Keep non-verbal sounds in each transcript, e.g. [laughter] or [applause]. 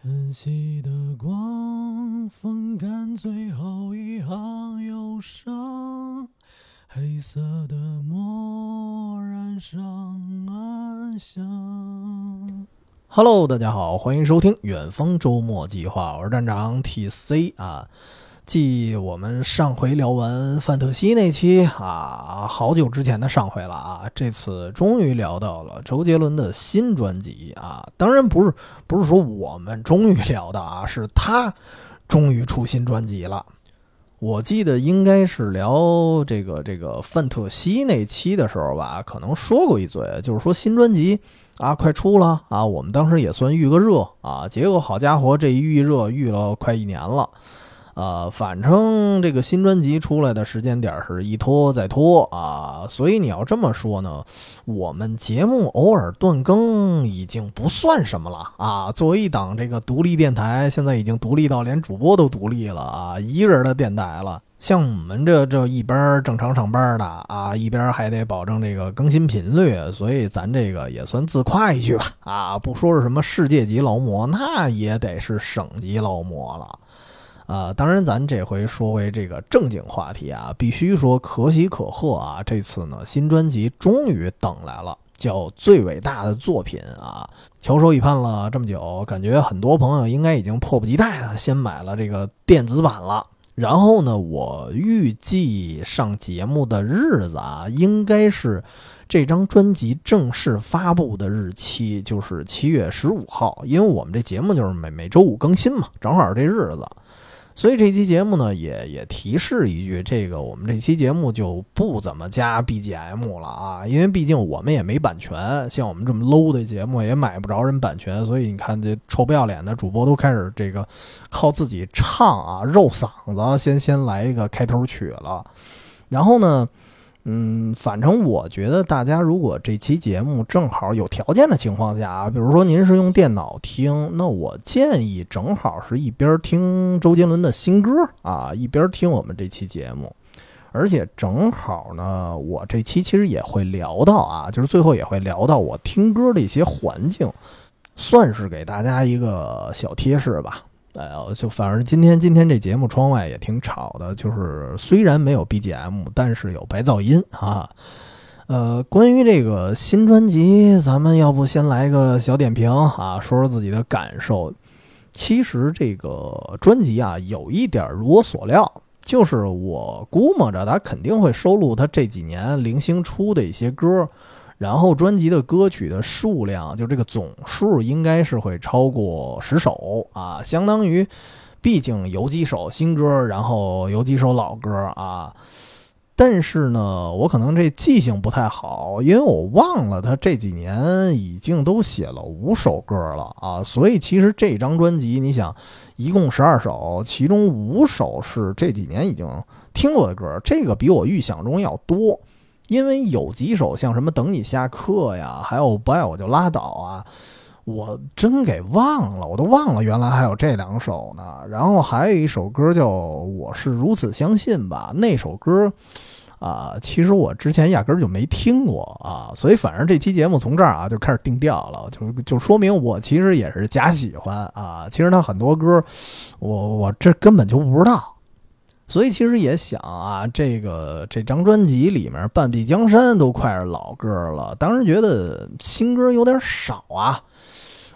晨曦的光，风干最后一行忧伤，黑色的墨染上暗香。Hello，大家好，欢迎收听远方周末计划，我是站长 TC 啊。继我们上回聊完范特西那期啊，好久之前的上回了啊，这次终于聊到了周杰伦的新专辑啊。当然不是不是说我们终于聊的啊，是他终于出新专辑了。我记得应该是聊这个这个范特西那期的时候吧，可能说过一嘴，就是说新专辑啊快出了啊，我们当时也算预个热啊，结果好家伙，这一预热预了快一年了。呃，反正这个新专辑出来的时间点是一拖再拖啊，所以你要这么说呢，我们节目偶尔断更已经不算什么了啊。作为一档这个独立电台，现在已经独立到连主播都独立了啊，一个人的电台了。像我们这这一边正常上班的啊，一边还得保证这个更新频率，所以咱这个也算自夸一句吧啊，不说是什么世界级劳模，那也得是省级劳模了。啊，当然，咱这回说回这个正经话题啊，必须说可喜可贺啊！这次呢，新专辑终于等来了，叫《最伟大的作品》啊，翘首以盼了这么久，感觉很多朋友应该已经迫不及待的先买了这个电子版了。然后呢，我预计上节目的日子啊，应该是这张专辑正式发布的日期，就是七月十五号，因为我们这节目就是每每周五更新嘛，正好这日子。所以这期节目呢，也也提示一句，这个我们这期节目就不怎么加 BGM 了啊，因为毕竟我们也没版权，像我们这么 low 的节目也买不着人版权，所以你看这臭不要脸的主播都开始这个靠自己唱啊，肉嗓子先先来一个开头曲了，然后呢。嗯，反正我觉得大家如果这期节目正好有条件的情况下啊，比如说您是用电脑听，那我建议正好是一边听周杰伦的新歌啊，一边听我们这期节目，而且正好呢，我这期其实也会聊到啊，就是最后也会聊到我听歌的一些环境，算是给大家一个小贴士吧。哎呀，就反正今天今天这节目窗外也挺吵的，就是虽然没有 BGM，但是有白噪音啊。呃，关于这个新专辑，咱们要不先来个小点评啊，说说自己的感受。其实这个专辑啊，有一点如我所料，就是我估摸着他肯定会收录他这几年零星出的一些歌。然后专辑的歌曲的数量，就这个总数应该是会超过十首啊，相当于，毕竟有几首新歌，然后有几首老歌啊。但是呢，我可能这记性不太好，因为我忘了他这几年已经都写了五首歌了啊。所以其实这张专辑，你想，一共十二首，其中五首是这几年已经听过的歌，这个比我预想中要多。因为有几首像什么等你下课呀，还有不爱我就拉倒啊，我真给忘了，我都忘了原来还有这两首呢。然后还有一首歌叫我是如此相信吧，那首歌啊，其实我之前压根儿就没听过啊。所以反正这期节目从这儿啊就开始定调了，就就说明我其实也是假喜欢啊。其实他很多歌，我我这根本就不知道。所以其实也想啊，这个这张专辑里面半壁江山都快是老歌了，当时觉得新歌有点少啊。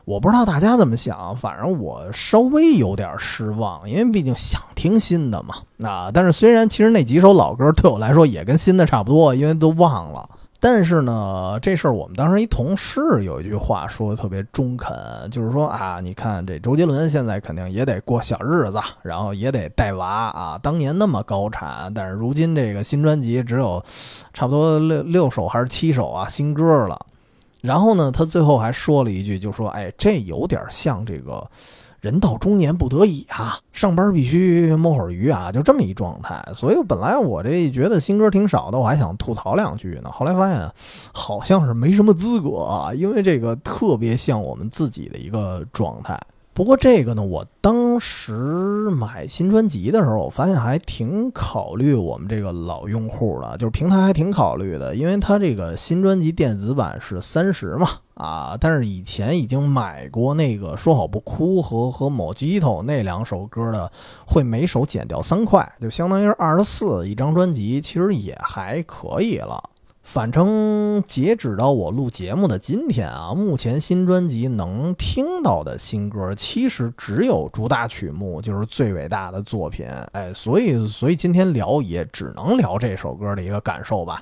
我不知道大家怎么想，反正我稍微有点失望，因为毕竟想听新的嘛。啊，但是虽然其实那几首老歌对我来说也跟新的差不多，因为都忘了。但是呢，这事儿我们当时一同事有一句话说的特别中肯，就是说啊，你看这周杰伦现在肯定也得过小日子，然后也得带娃啊。当年那么高产，但是如今这个新专辑只有差不多六六首还是七首啊新歌了。然后呢，他最后还说了一句，就说哎，这有点像这个。人到中年不得已啊，上班必须摸会儿鱼啊，就这么一状态。所以本来我这觉得新歌挺少的，我还想吐槽两句呢。后来发现好像是没什么资格啊，因为这个特别像我们自己的一个状态。不过这个呢，我当时买新专辑的时候，我发现还挺考虑我们这个老用户的，就是平台还挺考虑的，因为它这个新专辑电子版是三十嘛，啊，但是以前已经买过那个说好不哭和和某鸡头那两首歌的，会每首减掉三块，就相当于是二十四一张专辑，其实也还可以了。反正截止到我录节目的今天啊，目前新专辑能听到的新歌，其实只有主打曲目，就是最伟大的作品。哎，所以所以今天聊也只能聊这首歌的一个感受吧。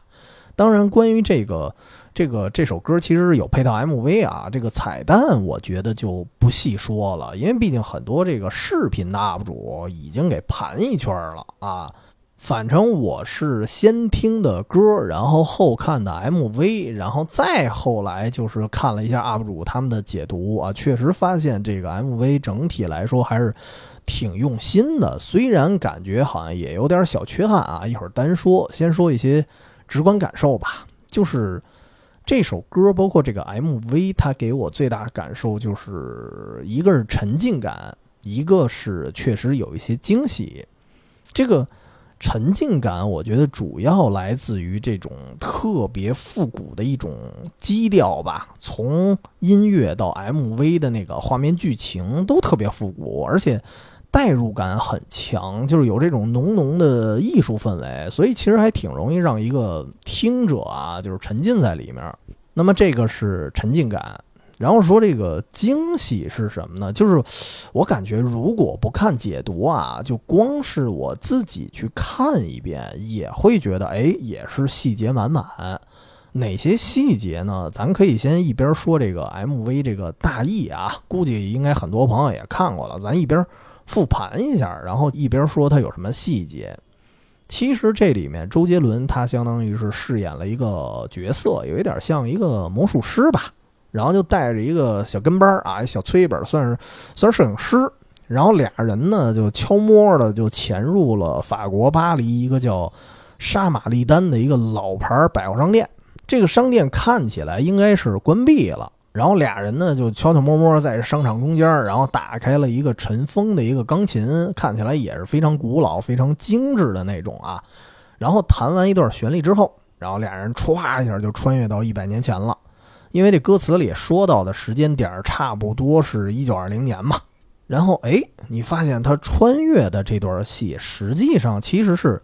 当然，关于这个这个这首歌，其实有配套 MV 啊，这个彩蛋我觉得就不细说了，因为毕竟很多这个视频的 UP 主已经给盘一圈了啊。反正我是先听的歌，然后后看的 MV，然后再后来就是看了一下 UP 主他们的解读啊，确实发现这个 MV 整体来说还是挺用心的，虽然感觉好像也有点小缺憾啊。一会儿单说，先说一些直观感受吧。就是这首歌，包括这个 MV，它给我最大感受就是一个是沉浸感，一个是确实有一些惊喜。这个。沉浸感，我觉得主要来自于这种特别复古的一种基调吧。从音乐到 MV 的那个画面剧情都特别复古，而且代入感很强，就是有这种浓浓的艺术氛围，所以其实还挺容易让一个听者啊，就是沉浸在里面。那么这个是沉浸感。然后说这个惊喜是什么呢？就是我感觉如果不看解读啊，就光是我自己去看一遍，也会觉得哎，也是细节满满。哪些细节呢？咱可以先一边说这个 MV 这个大意啊，估计应该很多朋友也看过了，咱一边复盘一下，然后一边说它有什么细节。其实这里面周杰伦他相当于是饰演了一个角色，有一点像一个魔术师吧。然后就带着一个小跟班儿啊，小崔本算是算是摄影师。然后俩人呢就悄摸的就潜入了法国巴黎一个叫沙玛丽丹的一个老牌百货商店。这个商店看起来应该是关闭了。然后俩人呢就悄悄摸摸在商场中间，然后打开了一个尘封的一个钢琴，看起来也是非常古老、非常精致的那种啊。然后弹完一段旋律之后，然后俩人歘一下就穿越到一百年前了。因为这歌词里说到的时间点差不多是一九二零年嘛，然后哎，你发现他穿越的这段戏，实际上其实是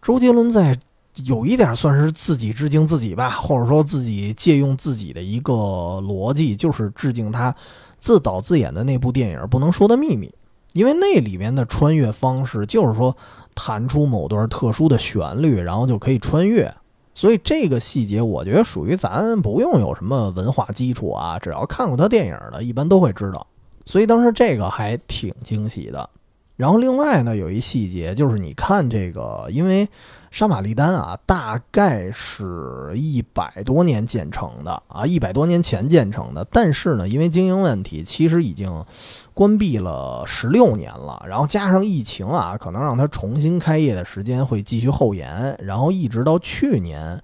周杰伦在有一点算是自己致敬自己吧，或者说自己借用自己的一个逻辑，就是致敬他自导自演的那部电影《不能说的秘密》，因为那里面的穿越方式就是说弹出某段特殊的旋律，然后就可以穿越。所以这个细节，我觉得属于咱不用有什么文化基础啊，只要看过他电影的，一般都会知道。所以当时这个还挺惊喜的。然后另外呢，有一细节就是，你看这个，因为沙马利丹啊，大概是一百多年建成的啊，一百多年前建成的。但是呢，因为经营问题，其实已经关闭了十六年了。然后加上疫情啊，可能让它重新开业的时间会继续后延，然后一直到去年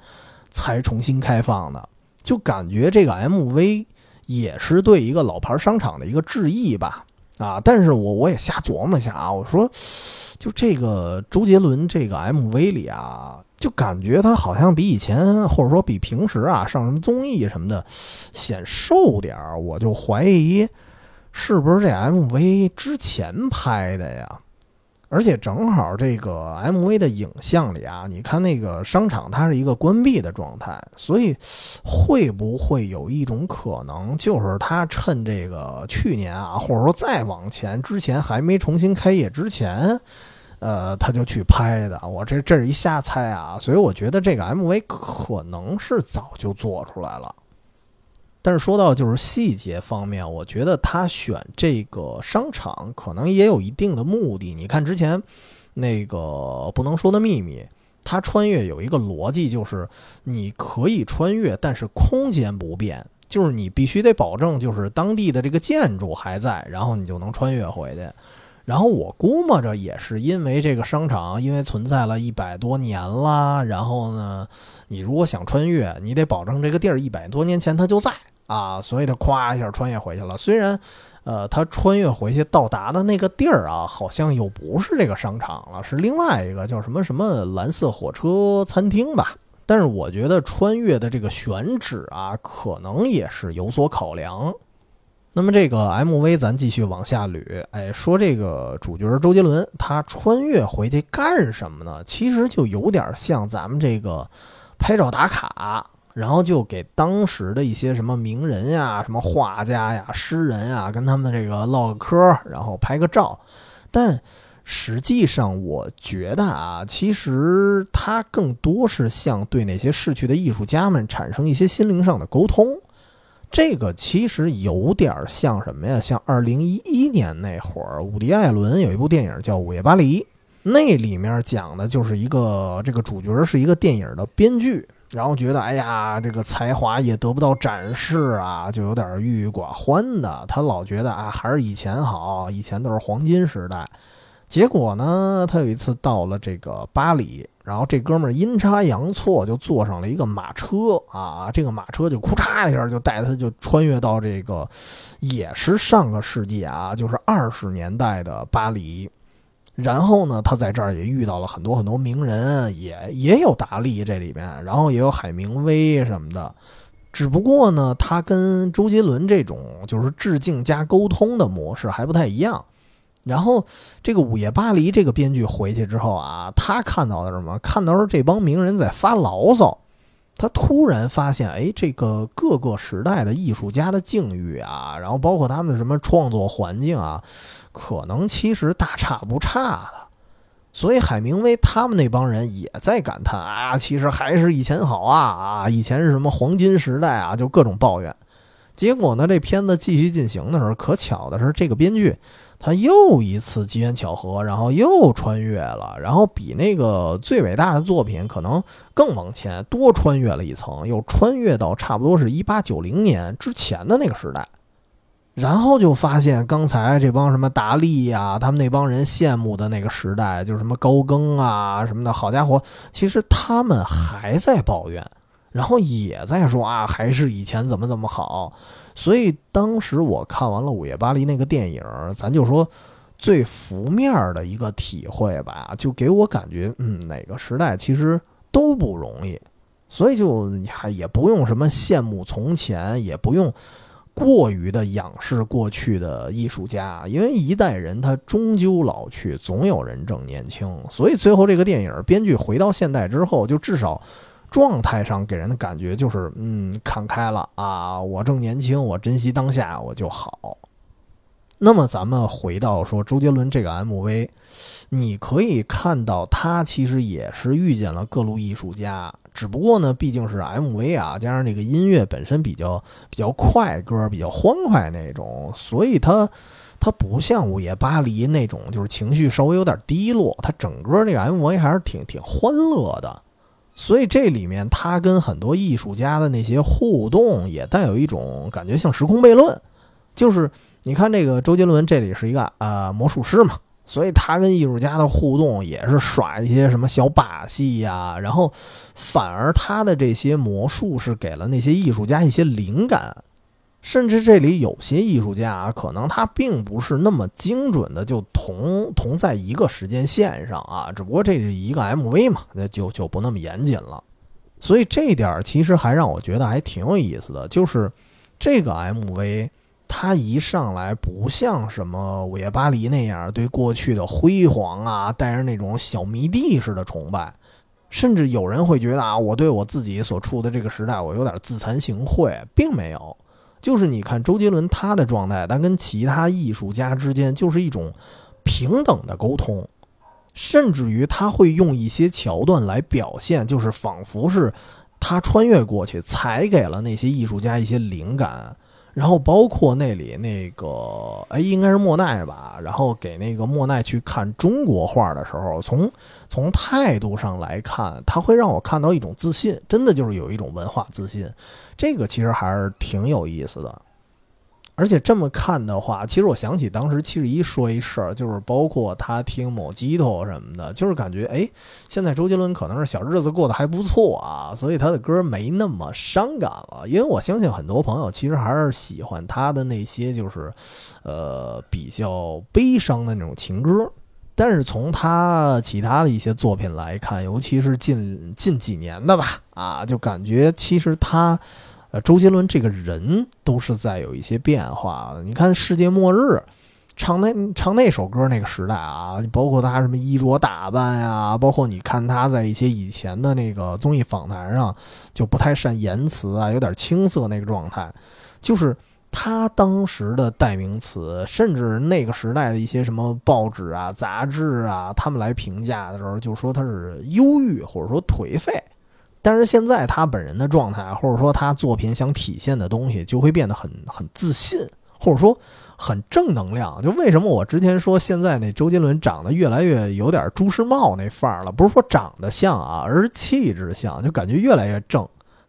才重新开放的。就感觉这个 MV 也是对一个老牌商场的一个致意吧。啊！但是我我也瞎琢磨一下啊，我说，就这个周杰伦这个 MV 里啊，就感觉他好像比以前或者说比平时啊上什么综艺什么的显瘦点儿，我就怀疑是不是这 MV 之前拍的呀？而且正好这个 MV 的影像里啊，你看那个商场它是一个关闭的状态，所以会不会有一种可能，就是他趁这个去年啊，或者说再往前之前还没重新开业之前，呃，他就去拍的。[laughs] 我这这是一瞎猜啊，所以我觉得这个 MV 可能是早就做出来了。但是说到就是细节方面，我觉得他选这个商场可能也有一定的目的。你看之前那个不能说的秘密，他穿越有一个逻辑，就是你可以穿越，但是空间不变，就是你必须得保证就是当地的这个建筑还在，然后你就能穿越回去。然后我估摸着也是因为这个商场因为存在了一百多年啦，然后呢，你如果想穿越，你得保证这个地儿一百多年前它就在。啊，所以他咵一下穿越回去了。虽然，呃，他穿越回去到达的那个地儿啊，好像又不是这个商场了，是另外一个叫什么什么蓝色火车餐厅吧。但是我觉得穿越的这个选址啊，可能也是有所考量。那么这个 MV 咱继续往下捋，哎，说这个主角周杰伦他穿越回去干什么呢？其实就有点像咱们这个拍照打卡，然后就给当时的一些什么名人呀、什么画家呀、诗人啊，跟他们这个唠个嗑，然后拍个照。但实际上，我觉得啊，其实他更多是像对那些逝去的艺术家们产生一些心灵上的沟通。这个其实有点像什么呀？像二零一一年那会儿，伍迪·艾伦有一部电影叫《午夜巴黎》，那里面讲的就是一个这个主角是一个电影的编剧，然后觉得哎呀，这个才华也得不到展示啊，就有点郁郁寡欢的。他老觉得啊，还是以前好，以前都是黄金时代。结果呢，他有一次到了这个巴黎。然后这哥们儿阴差阳错就坐上了一个马车啊，这个马车就库嚓一下就带他就穿越到这个，也是上个世纪啊，就是二十年代的巴黎。然后呢，他在这儿也遇到了很多很多名人，也也有达利这里边，然后也有海明威什么的。只不过呢，他跟周杰伦这种就是致敬加沟通的模式还不太一样。然后，这个《午夜巴黎》这个编剧回去之后啊，他看到的什么？看到是这帮名人在发牢骚。他突然发现，哎，这个各个时代的艺术家的境遇啊，然后包括他们的什么创作环境啊，可能其实大差不差的。所以海明威他们那帮人也在感叹啊，其实还是以前好啊啊，以前是什么黄金时代啊，就各种抱怨。结果呢，这片子继续进行的时候，可巧的是，这个编剧。他又一次机缘巧合，然后又穿越了，然后比那个最伟大的作品可能更往前，多穿越了一层，又穿越到差不多是一八九零年之前的那个时代，然后就发现刚才这帮什么达利呀，他们那帮人羡慕的那个时代，就是什么高更啊什么的，好家伙，其实他们还在抱怨，然后也在说啊，还是以前怎么怎么好。所以当时我看完了《午夜巴黎》那个电影，咱就说最浮面的一个体会吧，就给我感觉，嗯，哪个时代其实都不容易，所以就还也不用什么羡慕从前，也不用过于的仰视过去的艺术家，因为一代人他终究老去，总有人正年轻。所以最后这个电影编剧回到现代之后，就至少。状态上给人的感觉就是，嗯，看开了啊，我正年轻，我珍惜当下，我就好。那么咱们回到说周杰伦这个 MV，你可以看到他其实也是遇见了各路艺术家，只不过呢，毕竟是 MV 啊，加上这个音乐本身比较比较快歌，比较欢快那种，所以他他不像午夜巴黎那种，就是情绪稍微有点低落，他整个这个 MV 还是挺挺欢乐的。所以这里面他跟很多艺术家的那些互动，也带有一种感觉，像时空悖论。就是你看这个周杰伦，这里是一个呃魔术师嘛，所以他跟艺术家的互动也是耍一些什么小把戏呀，然后反而他的这些魔术是给了那些艺术家一些灵感。甚至这里有些艺术家啊，可能他并不是那么精准的就同同在一个时间线上啊，[laughs] 只不过这是一个 MV 嘛，那就就不那么严谨了。所以这点儿其实还让我觉得还挺有意思的，就是这个 MV 他一上来不像什么《午夜巴黎》那样对过去的辉煌啊带着那种小迷弟似的崇拜，甚至有人会觉得啊，我对我自己所处的这个时代我有点自惭形秽，并没有。就是你看周杰伦他的状态，他跟其他艺术家之间就是一种平等的沟通，甚至于他会用一些桥段来表现，就是仿佛是他穿越过去，才给了那些艺术家一些灵感。然后包括那里那个，哎，应该是莫奈吧。然后给那个莫奈去看中国画的时候，从从态度上来看，他会让我看到一种自信，真的就是有一种文化自信。这个其实还是挺有意思的。而且这么看的话，其实我想起当时七十一说一事儿，就是包括他听某鸡头什么的，就是感觉哎，现在周杰伦可能是小日子过得还不错啊，所以他的歌没那么伤感了。因为我相信很多朋友其实还是喜欢他的那些就是，呃，比较悲伤的那种情歌。但是从他其他的一些作品来看，尤其是近近几年的吧，啊，就感觉其实他。呃，周杰伦这个人都是在有一些变化的。你看《世界末日》，唱那唱那首歌那个时代啊，包括他什么衣着打扮呀，包括你看他在一些以前的那个综艺访谈上，就不太善言辞啊，有点青涩那个状态，就是他当时的代名词，甚至那个时代的一些什么报纸啊、杂志啊，他们来评价的时候，就说他是忧郁或者说颓废。但是现在他本人的状态，或者说他作品想体现的东西，就会变得很很自信，或者说很正能量。就为什么我之前说现在那周杰伦长得越来越有点朱时茂那范儿了？不是说长得像啊，而是气质像，就感觉越来越正。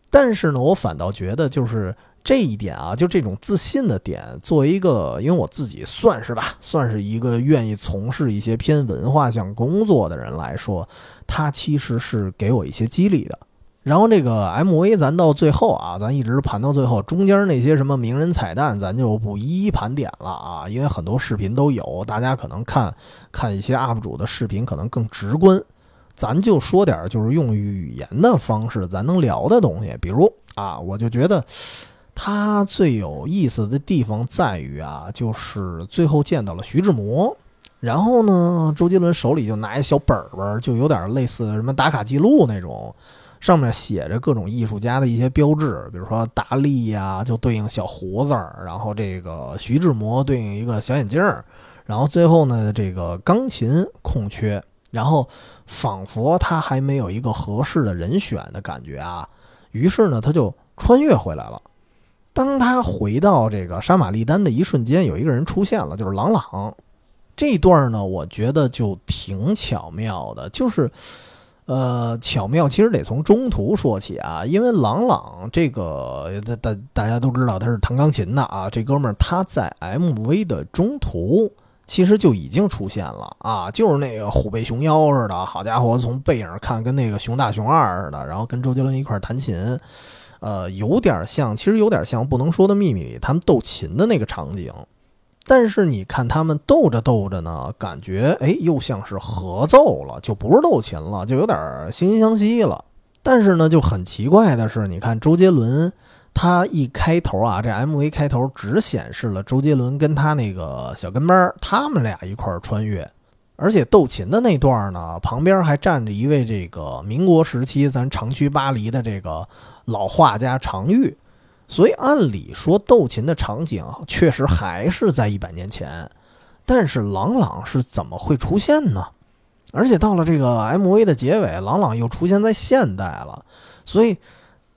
但是呢，我反倒觉得就是这一点啊，就这种自信的点，作为一个，因为我自己算是吧，算是一个愿意从事一些偏文化向工作的人来说，他其实是给我一些激励的。然后这个 MV 咱到最后啊，咱一直盘到最后，中间那些什么名人彩蛋，咱就不一一盘点了啊，因为很多视频都有，大家可能看看一些 UP 主的视频可能更直观。咱就说点就是用语言的方式咱能聊的东西，比如啊，我就觉得他最有意思的地方在于啊，就是最后见到了徐志摩，然后呢，周杰伦手里就拿一小本本，就有点类似什么打卡记录那种。上面写着各种艺术家的一些标志，比如说达利呀，就对应小胡子儿；然后这个徐志摩对应一个小眼镜儿；然后最后呢，这个钢琴空缺，然后仿佛他还没有一个合适的人选的感觉啊。于是呢，他就穿越回来了。当他回到这个杀马利丹的一瞬间，有一个人出现了，就是郎朗。这段呢，我觉得就挺巧妙的，就是。呃，巧妙其实得从中途说起啊，因为朗朗这个大大家都知道他是弹钢琴的啊，这哥们儿他在 MV 的中途其实就已经出现了啊，就是那个虎背熊腰似的，好家伙，从背影看跟那个熊大熊二似的，然后跟周杰伦一块儿弹琴，呃，有点像，其实有点像《不能说的秘密》里他们斗琴的那个场景。但是你看他们斗着斗着呢，感觉哎，又像是合奏了，就不是斗琴了，就有点惺惺相惜了。但是呢，就很奇怪的是，你看周杰伦，他一开头啊，这 MV 开头只显示了周杰伦跟他那个小跟班他们俩一块儿穿越，而且斗琴的那段呢，旁边还站着一位这个民国时期咱长驱巴黎的这个老画家常玉。所以按理说，斗琴的场景确实还是在一百年前，但是郎朗是怎么会出现呢？而且到了这个 MV 的结尾，郎朗又出现在现代了，所以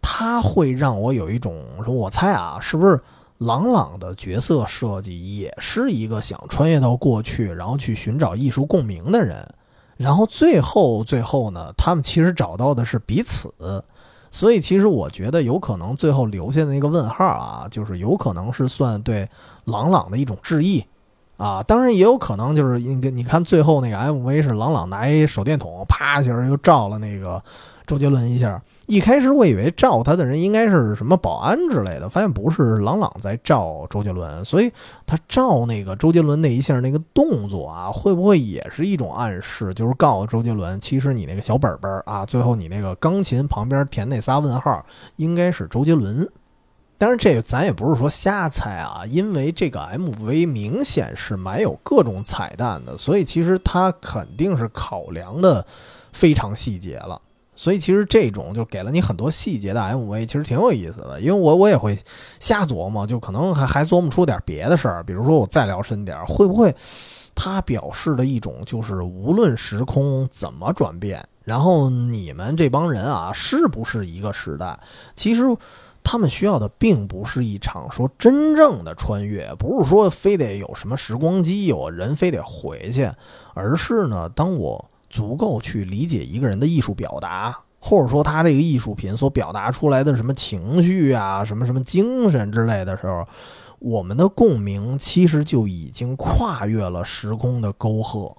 他会让我有一种说，我猜啊，是不是郎朗的角色设计也是一个想穿越到过去，然后去寻找艺术共鸣的人，然后最后最后呢，他们其实找到的是彼此。所以，其实我觉得有可能最后留下的那个问号啊，就是有可能是算对朗朗的一种致意，啊，当然也有可能就是你你看最后那个 MV 是朗朗拿一手电筒，啪一下又照了那个周杰伦一下。一开始我以为照他的人应该是什么保安之类的，发现不是，朗朗在照周杰伦，所以他照那个周杰伦那一下那个动作啊，会不会也是一种暗示，就是告诉周杰伦，其实你那个小本本啊，最后你那个钢琴旁边填那仨问号，应该是周杰伦。当然这个咱也不是说瞎猜啊，因为这个 MV 明显是埋有各种彩蛋的，所以其实他肯定是考量的非常细节了。所以其实这种就给了你很多细节的 MV，其实挺有意思的。因为我我也会瞎琢磨，就可能还还琢磨出点别的事儿。比如说我再聊深点，会不会它表示的一种就是无论时空怎么转变，然后你们这帮人啊，是不是一个时代？其实他们需要的并不是一场说真正的穿越，不是说非得有什么时光机，有人非得回去，而是呢，当我。足够去理解一个人的艺术表达，或者说他这个艺术品所表达出来的什么情绪啊、什么什么精神之类的时候，我们的共鸣其实就已经跨越了时空的沟壑。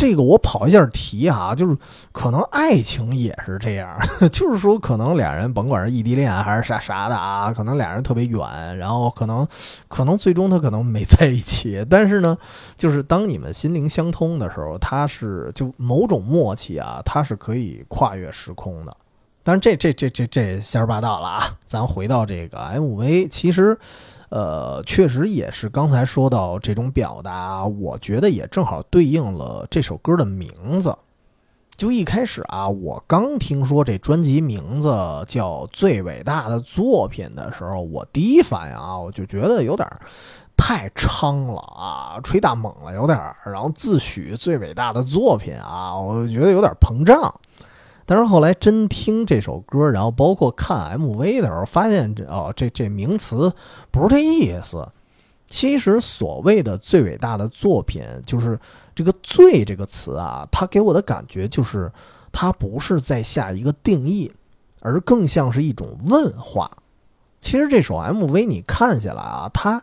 这个我跑一下题啊，就是可能爱情也是这样，[laughs] 就是说可能俩人甭管是异地恋还是啥啥的啊，可能俩人特别远，然后可能可能最终他可能没在一起，但是呢，就是当你们心灵相通的时候，他是就某种默契啊，它是可以跨越时空的。但是这这这这这瞎说八道了啊！咱回到这个 MV，其实。呃，确实也是刚才说到这种表达，我觉得也正好对应了这首歌的名字。就一开始啊，我刚听说这专辑名字叫《最伟大的作品》的时候，我第一反应啊，我就觉得有点太猖了啊，吹大猛了，有点然后自诩最伟大的作品啊，我觉得有点膨胀。但是后来真听这首歌，然后包括看 MV 的时候，发现这哦，这这名词不是这意思。其实所谓的最伟大的作品，就是这个“最”这个词啊，它给我的感觉就是，它不是在下一个定义，而更像是一种问话。其实这首 MV 你看下来啊，它。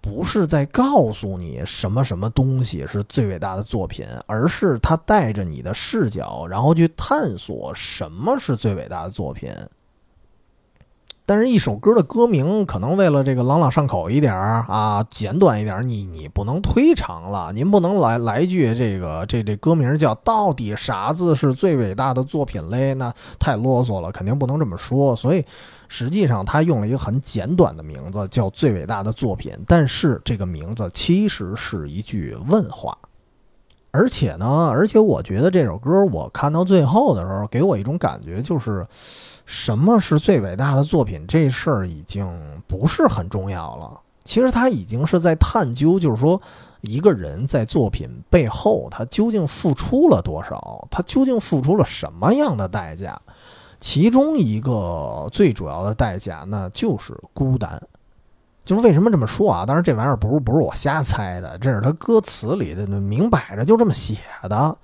不是在告诉你什么什么东西是最伟大的作品，而是他带着你的视角，然后去探索什么是最伟大的作品。但是，一首歌的歌名可能为了这个朗朗上口一点儿啊，简短一点儿，你你不能忒长了。您不能来来句这个这这歌名叫“到底啥子是最伟大的作品嘞”？那太啰嗦了，肯定不能这么说。所以，实际上他用了一个很简短的名字，叫“最伟大的作品”。但是这个名字其实是一句问话。而且呢，而且我觉得这首歌我看到最后的时候，给我一种感觉就是。什么是最伟大的作品？这事儿已经不是很重要了。其实他已经是在探究，就是说，一个人在作品背后，他究竟付出了多少？他究竟付出了什么样的代价？其中一个最主要的代价，那就是孤单。就是为什么这么说啊？当然，这玩意儿不是不是我瞎猜的，这是他歌词里的，明摆着就这么写的。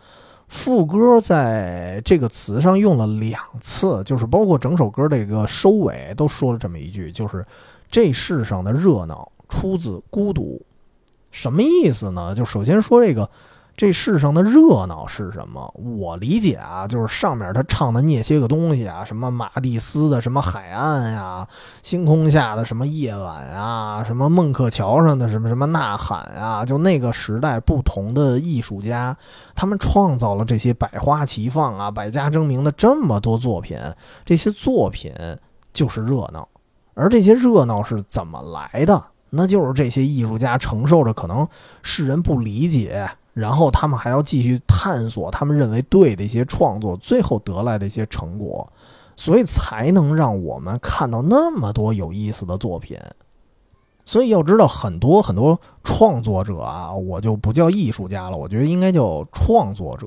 副歌在这个词上用了两次，就是包括整首歌这个收尾都说了这么一句，就是这世上的热闹出自孤独，什么意思呢？就首先说这个。这世上的热闹是什么？我理解啊，就是上面他唱的那些个东西啊，什么马蒂斯的什么海岸呀，星空下的什么夜晚啊，什么孟克桥上的什么什么呐喊啊，就那个时代不同的艺术家，他们创造了这些百花齐放啊、百家争鸣的这么多作品，这些作品就是热闹，而这些热闹是怎么来的？那就是这些艺术家承受着可能世人不理解。然后他们还要继续探索他们认为对的一些创作，最后得来的一些成果，所以才能让我们看到那么多有意思的作品。所以要知道，很多很多创作者啊，我就不叫艺术家了，我觉得应该叫创作者，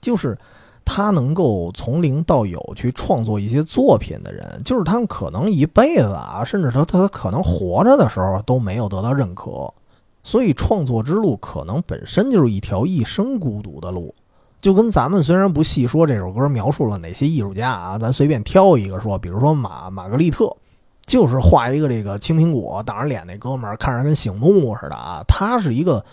就是他能够从零到有去创作一些作品的人，就是他们可能一辈子啊，甚至说他可能活着的时候都没有得到认可。所以创作之路可能本身就是一条一生孤独的路，就跟咱们虽然不细说这首歌描述了哪些艺术家啊，咱随便挑一个说，比如说马玛格丽特，就是画一个这个青苹果挡着脸那哥们儿，看着跟醒目似的啊，他是一个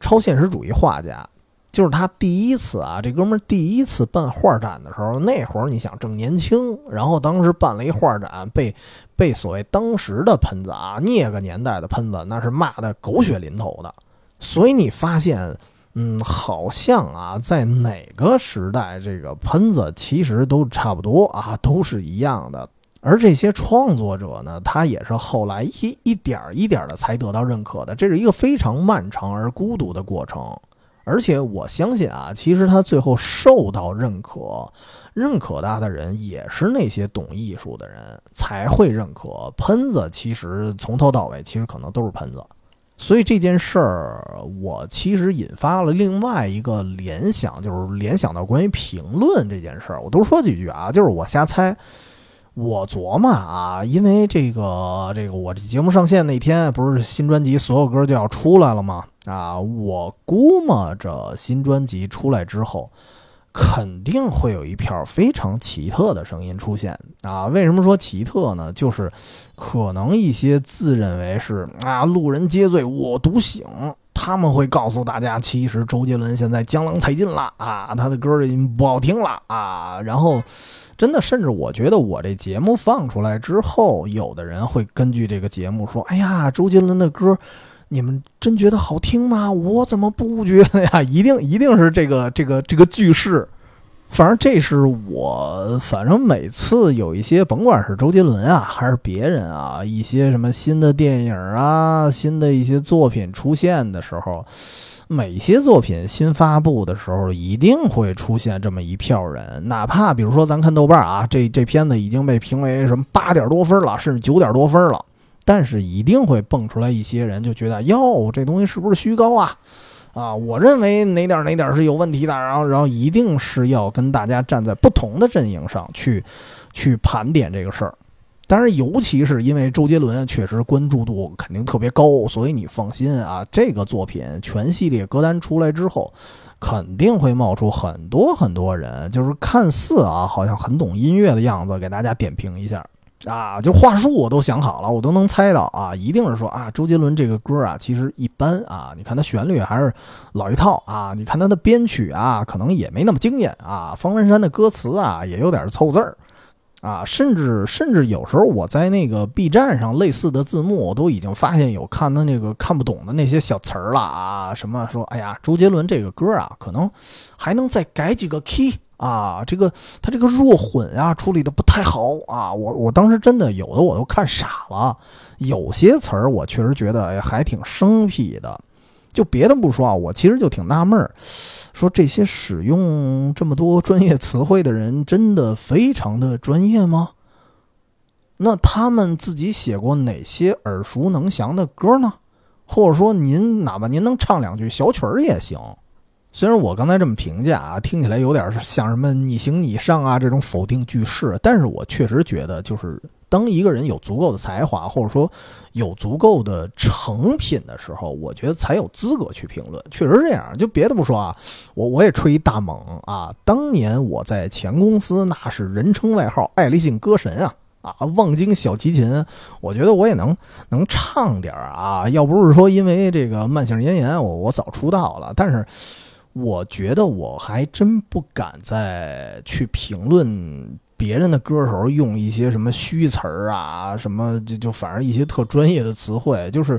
超现实主义画家。就是他第一次啊，这哥们儿第一次办画展的时候，那会儿你想正年轻，然后当时办了一画展，被被所谓当时的喷子啊，那个年代的喷子，那是骂的狗血淋头的。所以你发现，嗯，好像啊，在哪个时代，这个喷子其实都差不多啊，都是一样的。而这些创作者呢，他也是后来一一点一点的才得到认可的，这是一个非常漫长而孤独的过程。而且我相信啊，其实他最后受到认可、认可他的人，也是那些懂艺术的人才会认可。喷子其实从头到尾，其实可能都是喷子。所以这件事儿，我其实引发了另外一个联想，就是联想到关于评论这件事儿。我多说几句啊，就是我瞎猜。我琢磨啊，因为这个这个，我这节目上线那天不是新专辑所有歌就要出来了吗？啊，我估摸着新专辑出来之后，肯定会有一票非常奇特的声音出现啊！为什么说奇特呢？就是可能一些自认为是啊路人皆醉我独醒，他们会告诉大家，其实周杰伦现在江郎才尽了啊，他的歌已经不好听了啊。然后，真的，甚至我觉得我这节目放出来之后，有的人会根据这个节目说：“哎呀，周杰伦的歌。”你们真觉得好听吗？我怎么不觉得呀？一定一定是这个这个这个句式。反正这是我，反正每次有一些，甭管是周杰伦啊，还是别人啊，一些什么新的电影啊，新的一些作品出现的时候，每些作品新发布的时候，一定会出现这么一票人。哪怕比如说咱看豆瓣啊，这这片子已经被评为什么八点多分了，甚至九点多分了。但是一定会蹦出来一些人，就觉得哟，这东西是不是虚高啊？啊，我认为哪点哪点是有问题的，然后然后一定是要跟大家站在不同的阵营上去，去盘点这个事儿。当然，尤其是因为周杰伦确实关注度肯定特别高，所以你放心啊，这个作品全系列歌单出来之后，肯定会冒出很多很多人，就是看似啊好像很懂音乐的样子，给大家点评一下。啊，就话术我都想好了，我都能猜到啊，一定是说啊，周杰伦这个歌啊，其实一般啊，你看他旋律还是老一套啊，你看他的编曲啊，可能也没那么惊艳啊，方文山的歌词啊，也有点凑字儿啊，甚至甚至有时候我在那个 B 站上类似的字幕，我都已经发现有看他那个看不懂的那些小词儿了啊，什么说，哎呀，周杰伦这个歌啊，可能还能再改几个 key。啊，这个他这个弱混啊处理的不太好啊，我我当时真的有的我都看傻了，有些词儿我确实觉得哎还挺生僻的，就别的不说啊，我其实就挺纳闷儿，说这些使用这么多专业词汇的人真的非常的专业吗？那他们自己写过哪些耳熟能详的歌呢？或者说您哪怕您能唱两句小曲儿也行。虽然我刚才这么评价啊，听起来有点像什么你行你上啊这种否定句式，但是我确实觉得，就是当一个人有足够的才华，或者说有足够的成品的时候，我觉得才有资格去评论。确实这样，就别的不说啊，我我也吹一大猛啊！当年我在前公司那是人称外号“爱立信歌神”啊啊，望京小提琴，我觉得我也能能唱点儿啊。要不是说因为这个慢性咽炎，我我早出道了，但是。我觉得我还真不敢再去评论别人的歌时候用一些什么虚词儿啊，什么就就反正一些特专业的词汇，就是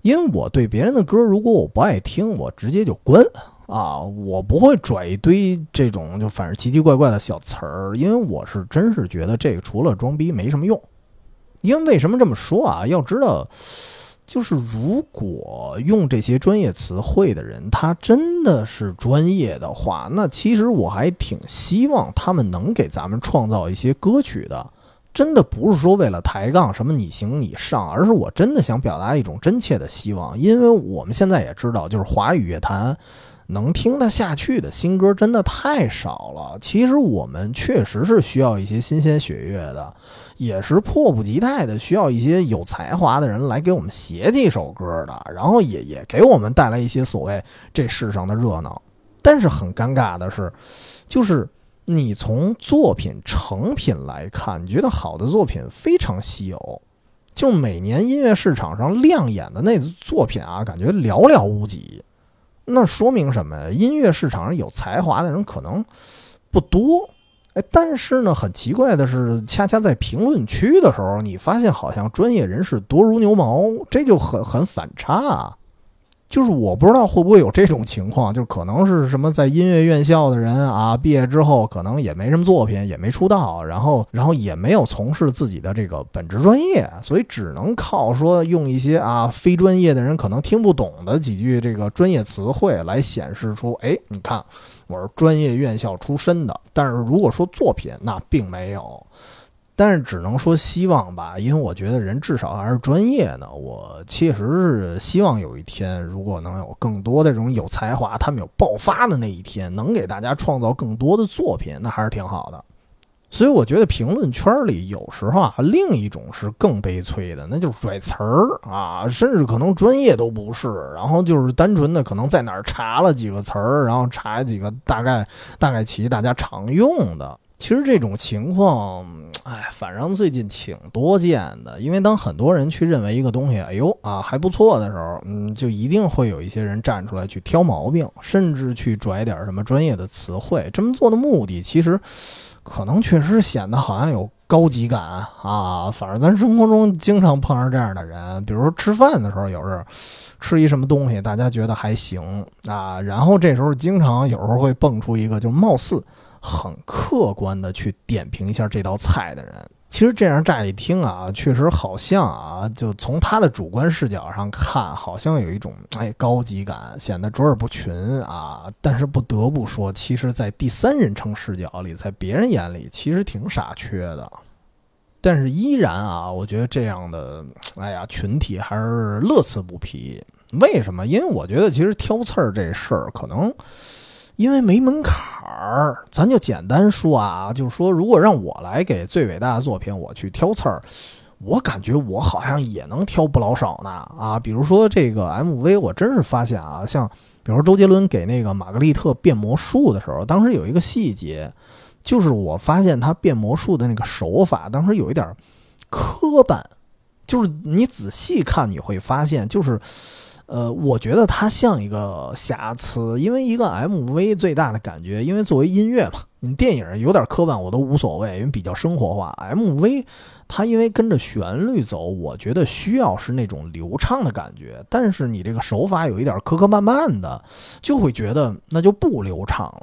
因为我对别人的歌，如果我不爱听，我直接就关啊，我不会拽一堆这种就反正奇奇怪怪的小词儿，因为我是真是觉得这个除了装逼没什么用。因为为什么这么说啊？要知道。就是如果用这些专业词汇的人，他真的是专业的话，那其实我还挺希望他们能给咱们创造一些歌曲的。真的不是说为了抬杠什么你行你上，而是我真的想表达一种真切的希望，因为我们现在也知道，就是华语乐坛。能听得下去的新歌真的太少了。其实我们确实是需要一些新鲜血液的，也是迫不及待的需要一些有才华的人来给我们写几首歌的，然后也也给我们带来一些所谓这世上的热闹。但是很尴尬的是，就是你从作品成品来看，觉得好的作品非常稀有，就每年音乐市场上亮眼的那作品啊，感觉寥寥无几。那说明什么呀？音乐市场上有才华的人可能不多，哎，但是呢，很奇怪的是，恰恰在评论区的时候，你发现好像专业人士多如牛毛，这就很很反差啊。就是我不知道会不会有这种情况，[laughs] 就可能是什么在音乐院校的人啊，毕业之后可能也没什么作品，也没出道，然后然后也没有从事自己的这个本职专业，所以只能靠说用一些啊非专业的人可能听不懂的几句这个专业词汇来显示出，哎，你看我是专业院校出身的。但是如果说作品，那并没有。但是只能说希望吧，因为我觉得人至少还是专业的。我确实是希望有一天，如果能有更多的这种有才华，他们有爆发的那一天，能给大家创造更多的作品，那还是挺好的。所以我觉得评论圈里有时候啊，另一种是更悲催的，那就是拽词儿啊，甚至可能专业都不是，然后就是单纯的可能在哪儿查了几个词儿，然后查几个大概大概齐大家常用的。其实这种情况，哎，反正最近挺多见的。因为当很多人去认为一个东西，哎呦啊还不错的时候，嗯，就一定会有一些人站出来去挑毛病，甚至去拽点什么专业的词汇。这么做的目的，其实。可能确实显得好像有高级感啊，反正咱生活中经常碰上这样的人，比如说吃饭的时候，有时候吃一什么东西，大家觉得还行啊，然后这时候经常有时候会蹦出一个，就貌似很客观的去点评一下这道菜的人。其实这样乍一听啊，确实好像啊，就从他的主观视角上看，好像有一种哎高级感，显得卓尔不群啊。但是不得不说，其实，在第三人称视角里，在别人眼里，其实挺傻缺的。但是依然啊，我觉得这样的哎呀群体还是乐此不疲。为什么？因为我觉得其实挑刺儿这事儿可能。因为没门槛儿，咱就简单说啊，就是说，如果让我来给最伟大的作品我去挑刺儿，我感觉我好像也能挑不老少呢啊。比如说这个 MV，我真是发现啊，像比如说周杰伦给那个玛格丽特变魔术的时候，当时有一个细节，就是我发现他变魔术的那个手法，当时有一点磕绊，就是你仔细看你会发现，就是。呃，我觉得它像一个瑕疵，因为一个 MV 最大的感觉，因为作为音乐嘛，你电影有点磕绊我都无所谓，因为比较生活化。MV 它因为跟着旋律走，我觉得需要是那种流畅的感觉，但是你这个手法有一点磕磕绊绊的，就会觉得那就不流畅了。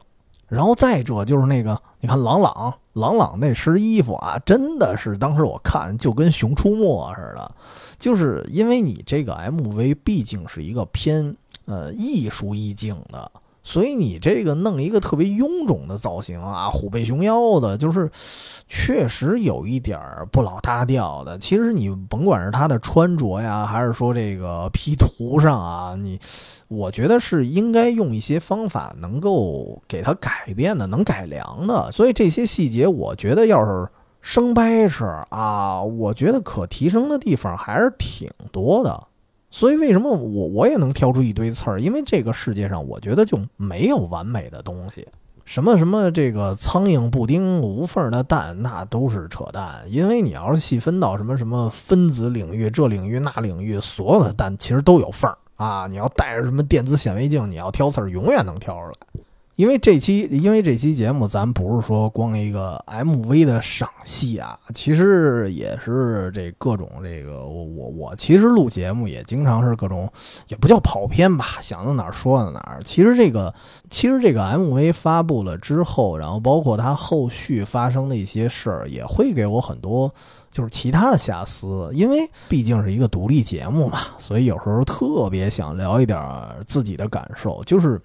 然后再者就是那个，你看朗朗，朗朗那身衣服啊，真的是当时我看就跟《熊出没》似的。就是因为你这个 MV 毕竟是一个偏呃艺术意境的，所以你这个弄一个特别臃肿的造型啊，虎背熊腰的，就是确实有一点不老搭调的。其实你甭管是他的穿着呀，还是说这个 P 图上啊，你我觉得是应该用一些方法能够给他改变的，能改良的。所以这些细节，我觉得要是。生掰扯啊，我觉得可提升的地方还是挺多的，所以为什么我我也能挑出一堆刺儿？因为这个世界上，我觉得就没有完美的东西。什么什么这个苍蝇不叮无缝的蛋，那都是扯淡。因为你要是细分到什么什么分子领域、这领域那领域，所有的蛋其实都有缝儿啊。你要带着什么电子显微镜，你要挑刺儿，永远能挑出来。因为这期，因为这期节目，咱不是说光一个 MV 的赏析啊，其实也是这各种这个，我我我其实录节目也经常是各种，也不叫跑偏吧，想到哪儿说到哪儿。其实这个，其实这个 MV 发布了之后，然后包括它后续发生的一些事儿，也会给我很多就是其他的瑕疵。因为毕竟是一个独立节目嘛，所以有时候特别想聊一点自己的感受，就是。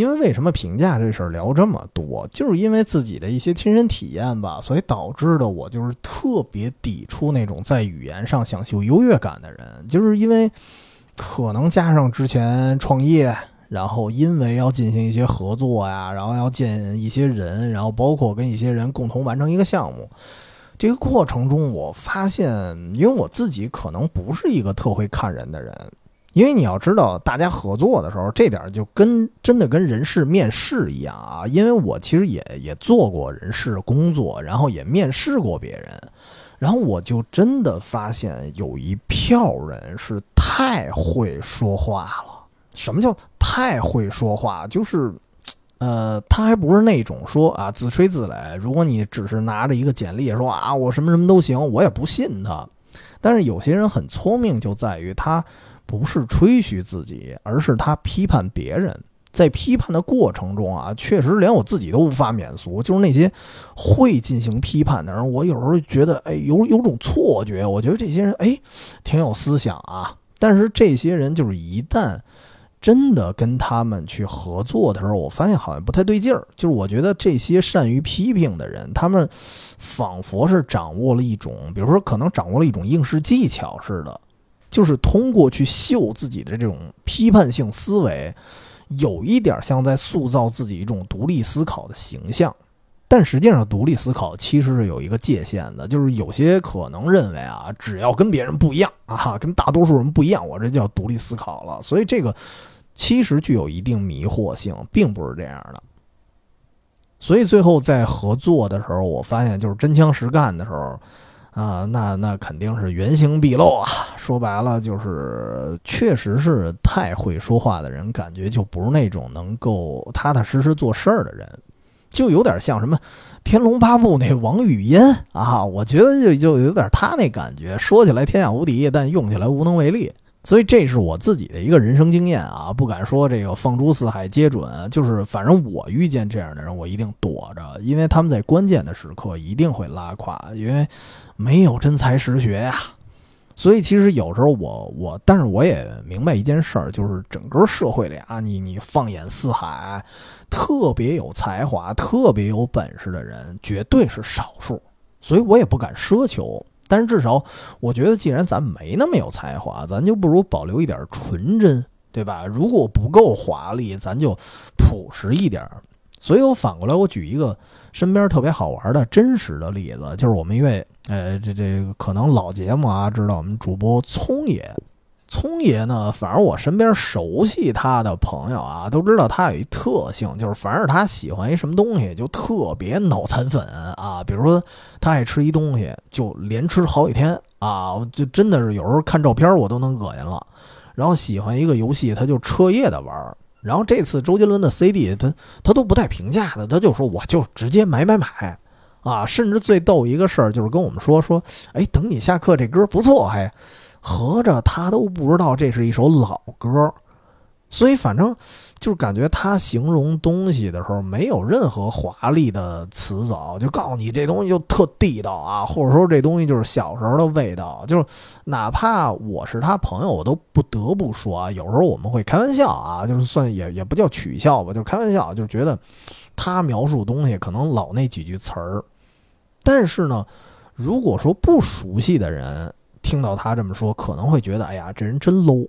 因为为什么评价这事儿聊这么多，就是因为自己的一些亲身体验吧，所以导致的我就是特别抵触那种在语言上想秀优越感的人，就是因为可能加上之前创业，然后因为要进行一些合作呀，然后要见一些人，然后包括跟一些人共同完成一个项目，这个过程中我发现，因为我自己可能不是一个特会看人的人。因为你要知道，大家合作的时候，这点就跟真的跟人事面试一样啊。因为我其实也也做过人事工作，然后也面试过别人，然后我就真的发现有一票人是太会说话了。什么叫太会说话？就是，呃，他还不是那种说啊自吹自擂。如果你只是拿着一个简历说啊我什么什么都行，我也不信他。但是有些人很聪明，就在于他。不是吹嘘自己，而是他批判别人。在批判的过程中啊，确实连我自己都无法免俗。就是那些会进行批判的人，我有时候觉得，哎，有 [laughs] 有种错觉。我觉得这些人，哎，挺有思想啊。但是这些人，就是一旦真的跟他们去合作的时候，我发现好像不太对劲儿。就是我觉得这些善于批评的人，他们仿佛是掌握了一种，比如说可能掌握了一种应试技巧似的。就是通过去秀自己的这种批判性思维，有一点像在塑造自己一种独立思考的形象。但实际上，独立思考其实是有一个界限的，就是有些可能认为啊，只要跟别人不一样啊，跟大多数人不一样，我这叫独立思考了。所以这个其实具有一定迷惑性，并不是这样的。所以最后在合作的时候，我发现就是真枪实干的时候啊，那那肯定是原形毕露啊。说白了，就是确实是太会说话的人，感觉就不是那种能够踏踏实实做事儿的人。就有点像什么《天龙八部》那王语嫣啊，我觉得就就有点他那感觉，说起来天下无敌，但用起来无能为力。所以这是我自己的一个人生经验啊，不敢说这个放诸四海皆准，就是反正我遇见这样的人，我一定躲着，因为他们在关键的时刻一定会拉垮，因为没有真才实学呀。所以其实有时候我我，但是我也明白一件事儿，就是整个社会里啊，你你放眼四海，特别有才华、特别有本事的人绝对是少数，所以我也不敢奢求。但是至少我觉得，既然咱没那么有才华，咱就不如保留一点纯真，对吧？如果不够华丽，咱就朴实一点。所以我反过来，我举一个身边特别好玩的真实的例子，就是我们一位。呃，这这个可能老节目啊，知道我们主播聪爷，聪爷呢，反正我身边熟悉他的朋友啊，都知道他有一特性，就是凡是他喜欢一什么东西，就特别脑残粉啊。比如说他爱吃一东西，就连吃好几天啊，就真的是有时候看照片我都能恶心了。然后喜欢一个游戏，他就彻夜的玩。然后这次周杰伦的 CD，他他都不带评价的，他就说我就直接买买买。啊，甚至最逗一个事儿就是跟我们说说，哎，等你下课，这歌不错，还合着他都不知道这是一首老歌，所以反正就是感觉他形容东西的时候没有任何华丽的词藻，就告诉你这东西就特地道啊，或者说这东西就是小时候的味道，就是哪怕我是他朋友，我都不得不说啊，有时候我们会开玩笑啊，就是算也也不叫取笑吧，就是开玩笑，就觉得他描述东西可能老那几句词儿。但是呢，如果说不熟悉的人听到他这么说，可能会觉得，哎呀，这人真 low。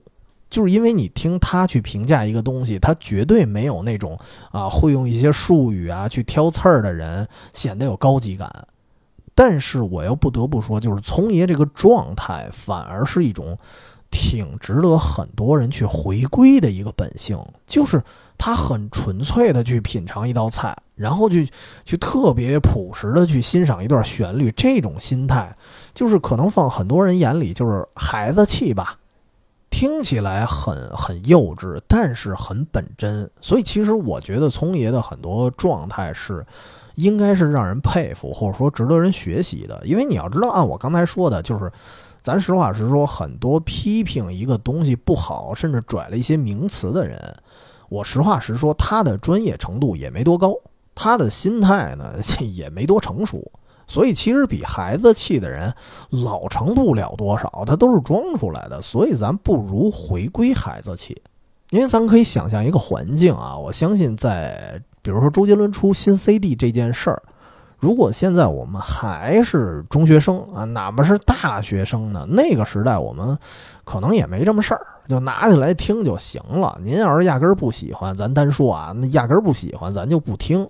就是因为你听他去评价一个东西，他绝对没有那种啊会用一些术语啊去挑刺儿的人显得有高级感。但是我又不得不说，就是聪爷这个状态，反而是一种挺值得很多人去回归的一个本性，就是。他很纯粹的去品尝一道菜，然后去去特别朴实的去欣赏一段旋律，这种心态就是可能放很多人眼里就是孩子气吧，听起来很很幼稚，但是很本真。所以其实我觉得聪爷的很多状态是应该是让人佩服，或者说值得人学习的。因为你要知道，按我刚才说的，就是咱实话实说，很多批评一个东西不好，甚至拽了一些名词的人。我实话实说，他的专业程度也没多高，他的心态呢 [laughs] 也没多成熟，所以其实比孩子气的人老成不了多少，他都是装出来的。所以咱不如回归孩子气，因为咱可以想象一个环境啊，我相信在比如说周杰伦出新 CD 这件事儿。如果现在我们还是中学生啊，哪怕是大学生呢？那个时代我们可能也没这么事儿，就拿起来听就行了。您要是压根儿不喜欢，咱单说啊，那压根儿不喜欢，咱就不听。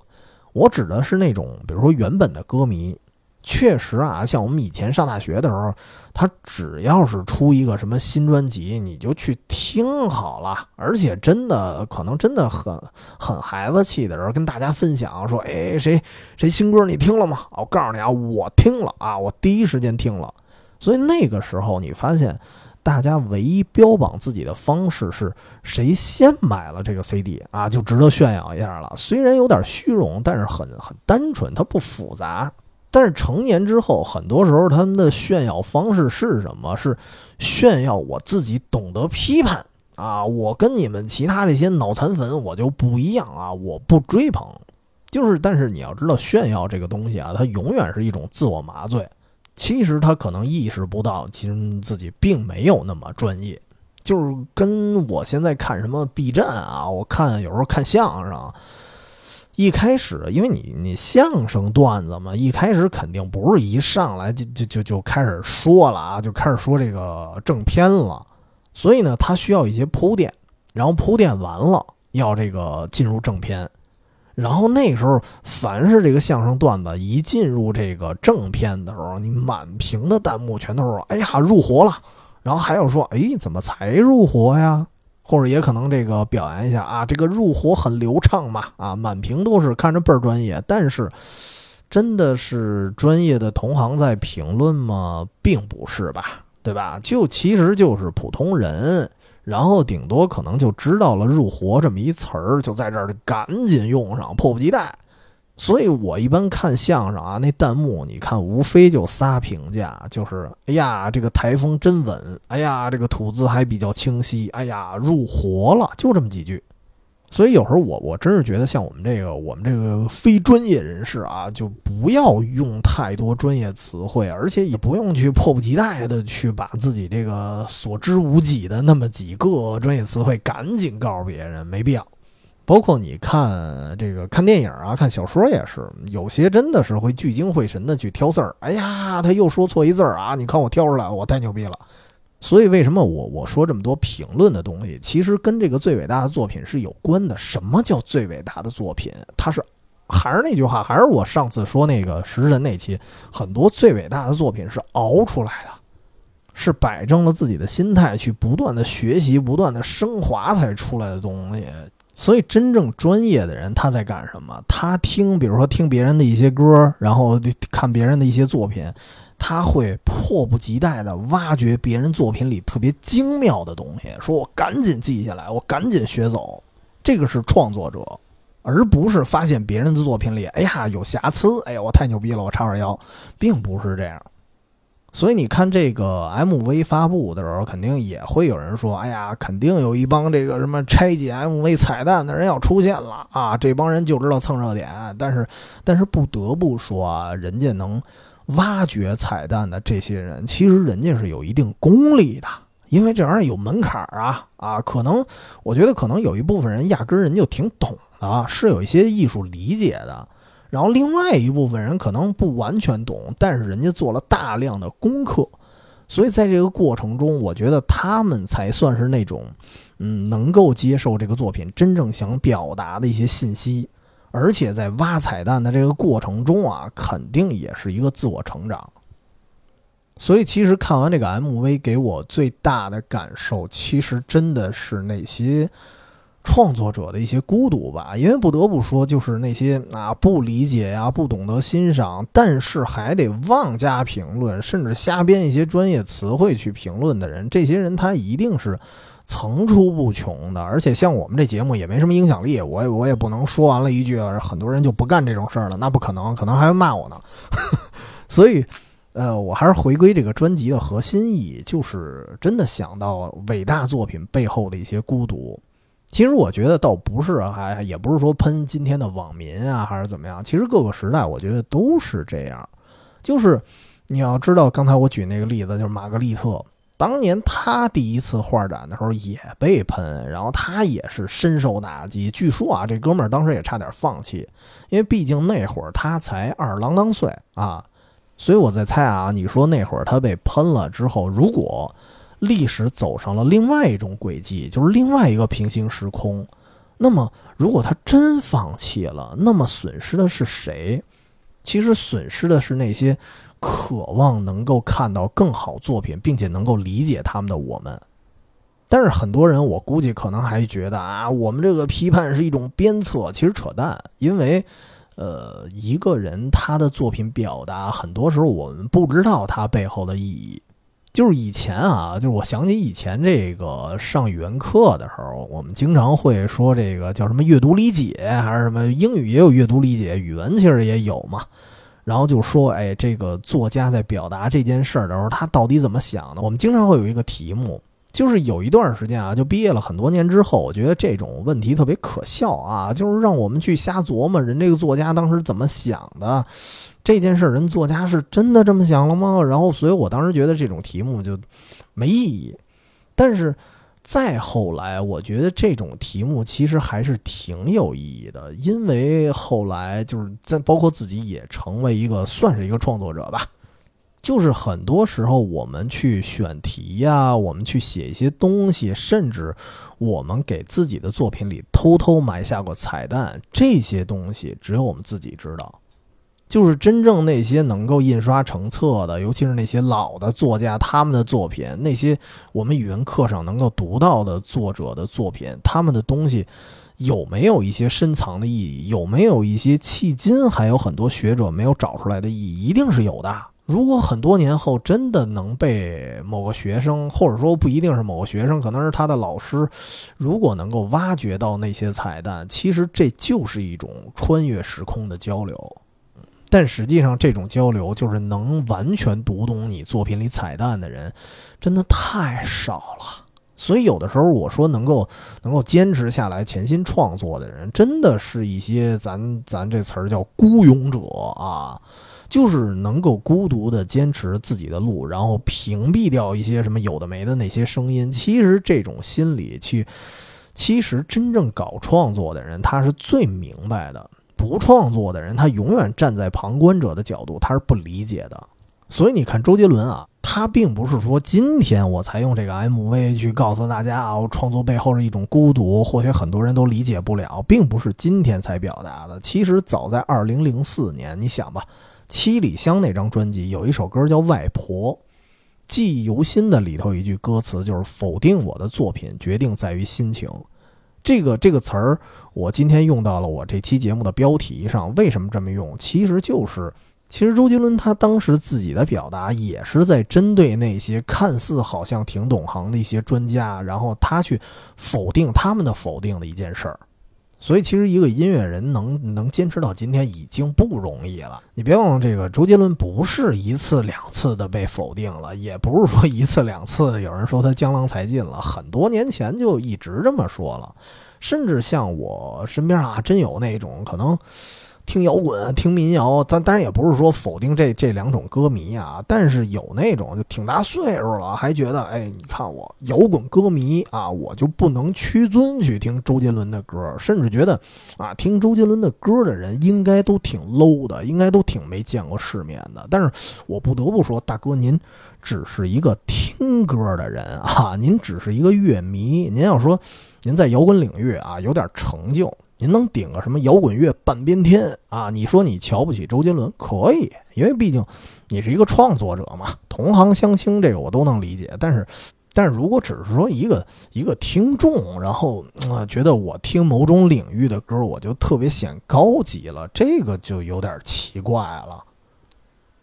我指的是那种，比如说原本的歌迷。确实啊，像我们以前上大学的时候，他只要是出一个什么新专辑，你就去听好了。而且真的可能真的很很孩子气的时候，跟大家分享说：“哎，谁谁新歌你听了吗？”我告诉你啊，我听了啊，我第一时间听了。所以那个时候，你发现大家唯一标榜自己的方式是谁先买了这个 CD 啊，就值得炫耀一下了。虽然有点虚荣，但是很很单纯，它不复杂。但是成年之后，很多时候他们的炫耀方式是什么？是炫耀我自己懂得批判啊！我跟你们其他这些脑残粉我就不一样啊！我不追捧，就是。但是你要知道，炫耀这个东西啊，它永远是一种自我麻醉。其实他可能意识不到，其实自己并没有那么专业。就是跟我现在看什么 B 站啊，我看有时候看相声。一开始，因为你你相声段子嘛，一开始肯定不是一上来就就就就开始说了啊，就开始说这个正片了，所以呢，他需要一些铺垫，然后铺垫完了，要这个进入正片，然后那时候，凡是这个相声段子一进入这个正片的时候，你满屏的弹幕全都是“哎呀，入活了”，然后还有说“哎，怎么才入活呀？”或者也可能这个表扬一下啊，这个入活很流畅嘛，啊，满屏都是看着倍儿专业，但是真的是专业的同行在评论吗？并不是吧，对吧？就其实就是普通人。然后顶多可能就知道了“入活”这么一词儿，就在这儿赶紧用上，迫不及待。所以我一般看相声啊，那弹幕你看，无非就仨评价，就是“哎呀，这个台风真稳”，“哎呀，这个吐字还比较清晰”，“哎呀，入活了”，就这么几句。所以有时候我我真是觉得，像我们这个我们这个非专业人士啊，就不要用太多专业词汇，而且也不用去迫不及待的去把自己这个所知无几的那么几个专业词汇赶紧告诉别人，没必要。包括你看这个看电影啊，看小说也是，有些真的是会聚精会神的去挑字儿。哎呀，他又说错一字儿啊！你看我挑出来，我太牛逼了。所以，为什么我我说这么多评论的东西，其实跟这个最伟大的作品是有关的。什么叫最伟大的作品？它是还是那句话，还是我上次说那个食神那期，很多最伟大的作品是熬出来的，是摆正了自己的心态去不断的学习、不断的升华才出来的东西。所以，真正专业的人他在干什么？他听，比如说听别人的一些歌，然后看别人的一些作品。他会迫不及待地挖掘别人作品里特别精妙的东西，说我赶紧记下来，我赶紧学走。这个是创作者，而不是发现别人的作品里，哎呀有瑕疵，哎呀我太牛逼了，我叉二腰，并不是这样。所以你看这个 MV 发布的时候，肯定也会有人说，哎呀，肯定有一帮这个什么拆解 MV 彩蛋的人要出现了啊！这帮人就知道蹭热点，但是但是不得不说啊，人家能。挖掘彩蛋的这些人，其实人家是有一定功力的，因为这玩意儿有门槛啊啊！可能我觉得可能有一部分人压根儿人就挺懂的，是有一些艺术理解的。然后另外一部分人可能不完全懂，但是人家做了大量的功课，所以在这个过程中，我觉得他们才算是那种，嗯，能够接受这个作品真正想表达的一些信息。而且在挖彩蛋的这个过程中啊，肯定也是一个自我成长。所以，其实看完这个 MV，给我最大的感受，其实真的是那些创作者的一些孤独吧。因为不得不说，就是那些啊不理解呀、不懂得欣赏，但是还得妄加评论，甚至瞎编一些专业词汇去评论的人，这些人他一定是。层出不穷的，而且像我们这节目也没什么影响力，我也我也不能说完了一句，很多人就不干这种事儿了，那不可能，可能还会骂我呢。[laughs] 所以，呃，我还是回归这个专辑的核心意义，就是真的想到伟大作品背后的一些孤独。其实我觉得倒不是，还也不是说喷今天的网民啊，还是怎么样。其实各个时代，我觉得都是这样。就是你要知道，刚才我举那个例子，就是玛格丽特。当年他第一次画展的时候也被喷，然后他也是深受打击。据说啊，这哥们儿当时也差点放弃，因为毕竟那会儿他才二郎当岁啊。所以我在猜啊，你说那会儿他被喷了之后，如果历史走上了另外一种轨迹，就是另外一个平行时空，那么如果他真放弃了，那么损失的是谁？其实损失的是那些。渴望能够看到更好作品，并且能够理解他们的我们，但是很多人我估计可能还觉得啊，我们这个批判是一种鞭策，其实扯淡。因为，呃，一个人他的作品表达，很多时候我们不知道他背后的意义。就是以前啊，就是我想起以前这个上语文课的时候，我们经常会说这个叫什么阅读理解，还是什么英语也有阅读理解，语文其实也有嘛。然后就说，哎，这个作家在表达这件事儿的时候，他到底怎么想的？我们经常会有一个题目，就是有一段时间啊，就毕业了很多年之后，我觉得这种问题特别可笑啊，就是让我们去瞎琢磨，人这个作家当时怎么想的？这件事，人作家是真的这么想了吗？然后，所以我当时觉得这种题目就没意义，但是。再后来，我觉得这种题目其实还是挺有意义的，因为后来就是在包括自己也成为一个算是一个创作者吧，就是很多时候我们去选题呀，我们去写一些东西，甚至我们给自己的作品里偷偷埋下过彩蛋，这些东西只有我们自己知道。就是真正那些能够印刷成册的，尤其是那些老的作家他们的作品，那些我们语文课上能够读到的作者的作品，他们的东西有没有一些深藏的意义？有没有一些迄今还有很多学者没有找出来的意义？一定是有的。如果很多年后真的能被某个学生，或者说不一定是某个学生，可能是他的老师，如果能够挖掘到那些彩蛋，其实这就是一种穿越时空的交流。但实际上，这种交流就是能完全读懂你作品里彩蛋的人，真的太少了。所以有的时候我说，能够能够坚持下来、潜心创作的人，真的是一些咱咱这词儿叫孤勇者啊，就是能够孤独的坚持自己的路，然后屏蔽掉一些什么有的没的那些声音。其实这种心理，去其实真正搞创作的人，他是最明白的。不创作的人，他永远站在旁观者的角度，他是不理解的。所以你看，周杰伦啊，他并不是说今天我才用这个 MV 去告诉大家啊，我创作背后是一种孤独，或许很多人都理解不了，并不是今天才表达的。其实早在2004年，你想吧，《七里香》那张专辑有一首歌叫《外婆》，记忆犹新的里头一句歌词就是否定我的作品，决定在于心情。这个这个词儿，我今天用到了我这期节目的标题上。为什么这么用？其实就是，其实周杰伦他当时自己的表达也是在针对那些看似好像挺懂行的一些专家，然后他去否定他们的否定的一件事儿。所以，其实一个音乐人能能坚持到今天已经不容易了。你别忘了，这个周杰伦不是一次两次的被否定了，也不是说一次两次有人说他江郎才尽了。很多年前就一直这么说了，甚至像我身边啊，真有那种可能。听摇滚，听民谣，咱当然也不是说否定这这两种歌迷啊，但是有那种就挺大岁数了，还觉得，哎，你看我摇滚歌迷啊，我就不能屈尊去听周杰伦的歌，甚至觉得，啊，听周杰伦的歌的人应该都挺 low 的，应该都挺没见过世面的。但是我不得不说，大哥您只是一个听歌的人啊，您只是一个乐迷，您要说您在摇滚领域啊有点成就。您能顶个什么摇滚乐半边天啊？你说你瞧不起周杰伦可以，因为毕竟你是一个创作者嘛，同行相轻，这个我都能理解。但是，但是如果只是说一个一个听众，然后啊觉得我听某种领域的歌，我就特别显高级了，这个就有点奇怪了。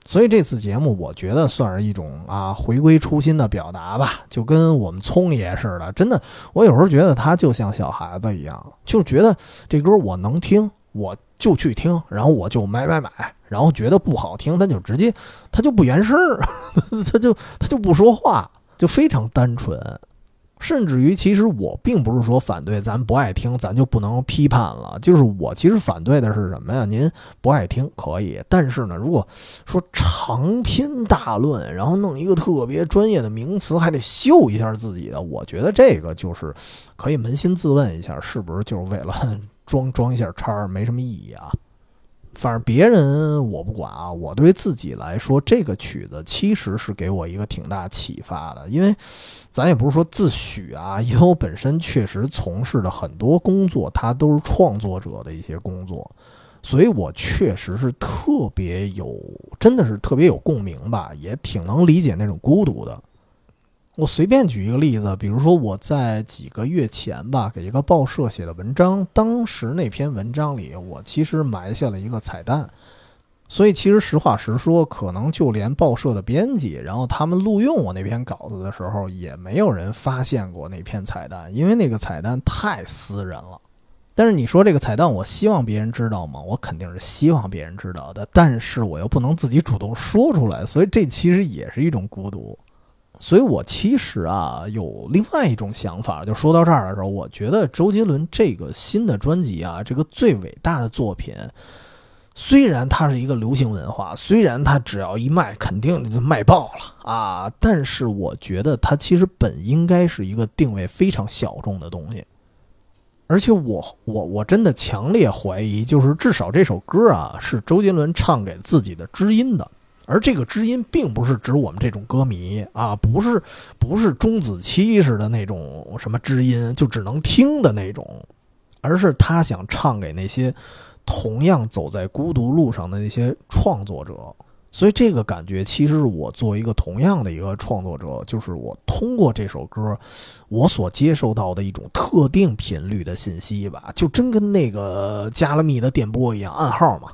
所以这次节目，我觉得算是一种啊回归初心的表达吧，就跟我们聪爷似的。真的，我有时候觉得他就像小孩子一样，就觉得这歌我能听，我就去听，然后我就买买买，然后觉得不好听，他就直接他就不原声，[laughs] 他就他就不说话，就非常单纯。甚至于，其实我并不是说反对，咱不爱听，咱就不能批判了。就是我其实反对的是什么呀？您不爱听可以，但是呢，如果说长篇大论，然后弄一个特别专业的名词，还得秀一下自己的，我觉得这个就是可以扪心自问一下，是不是就是为了装装一下叉，没什么意义啊？反正别人我不管啊，我对自己来说，这个曲子其实是给我一个挺大启发的。因为咱也不是说自诩啊，因为我本身确实从事的很多工作，它都是创作者的一些工作，所以我确实是特别有，真的是特别有共鸣吧，也挺能理解那种孤独的。我随便举一个例子，比如说我在几个月前吧，给一个报社写的文章，当时那篇文章里，我其实埋下了一个彩蛋，所以其实实话实说，可能就连报社的编辑，然后他们录用我那篇稿子的时候，也没有人发现过那篇彩蛋，因为那个彩蛋太私人了。但是你说这个彩蛋，我希望别人知道吗？我肯定是希望别人知道的，但是我又不能自己主动说出来，所以这其实也是一种孤独。所以我其实啊有另外一种想法，就说到这儿的时候，我觉得周杰伦这个新的专辑啊，这个最伟大的作品，虽然它是一个流行文化，虽然它只要一卖肯定就卖爆了啊，但是我觉得它其实本应该是一个定位非常小众的东西，而且我我我真的强烈怀疑，就是至少这首歌啊是周杰伦唱给自己的知音的。而这个知音并不是指我们这种歌迷啊，不是不是钟子期似的那种什么知音，就只能听的那种，而是他想唱给那些同样走在孤独路上的那些创作者。所以这个感觉，其实是我作为一个同样的一个创作者，就是我通过这首歌，我所接受到的一种特定频率的信息吧，就真跟那个加了密的电波一样，暗号嘛。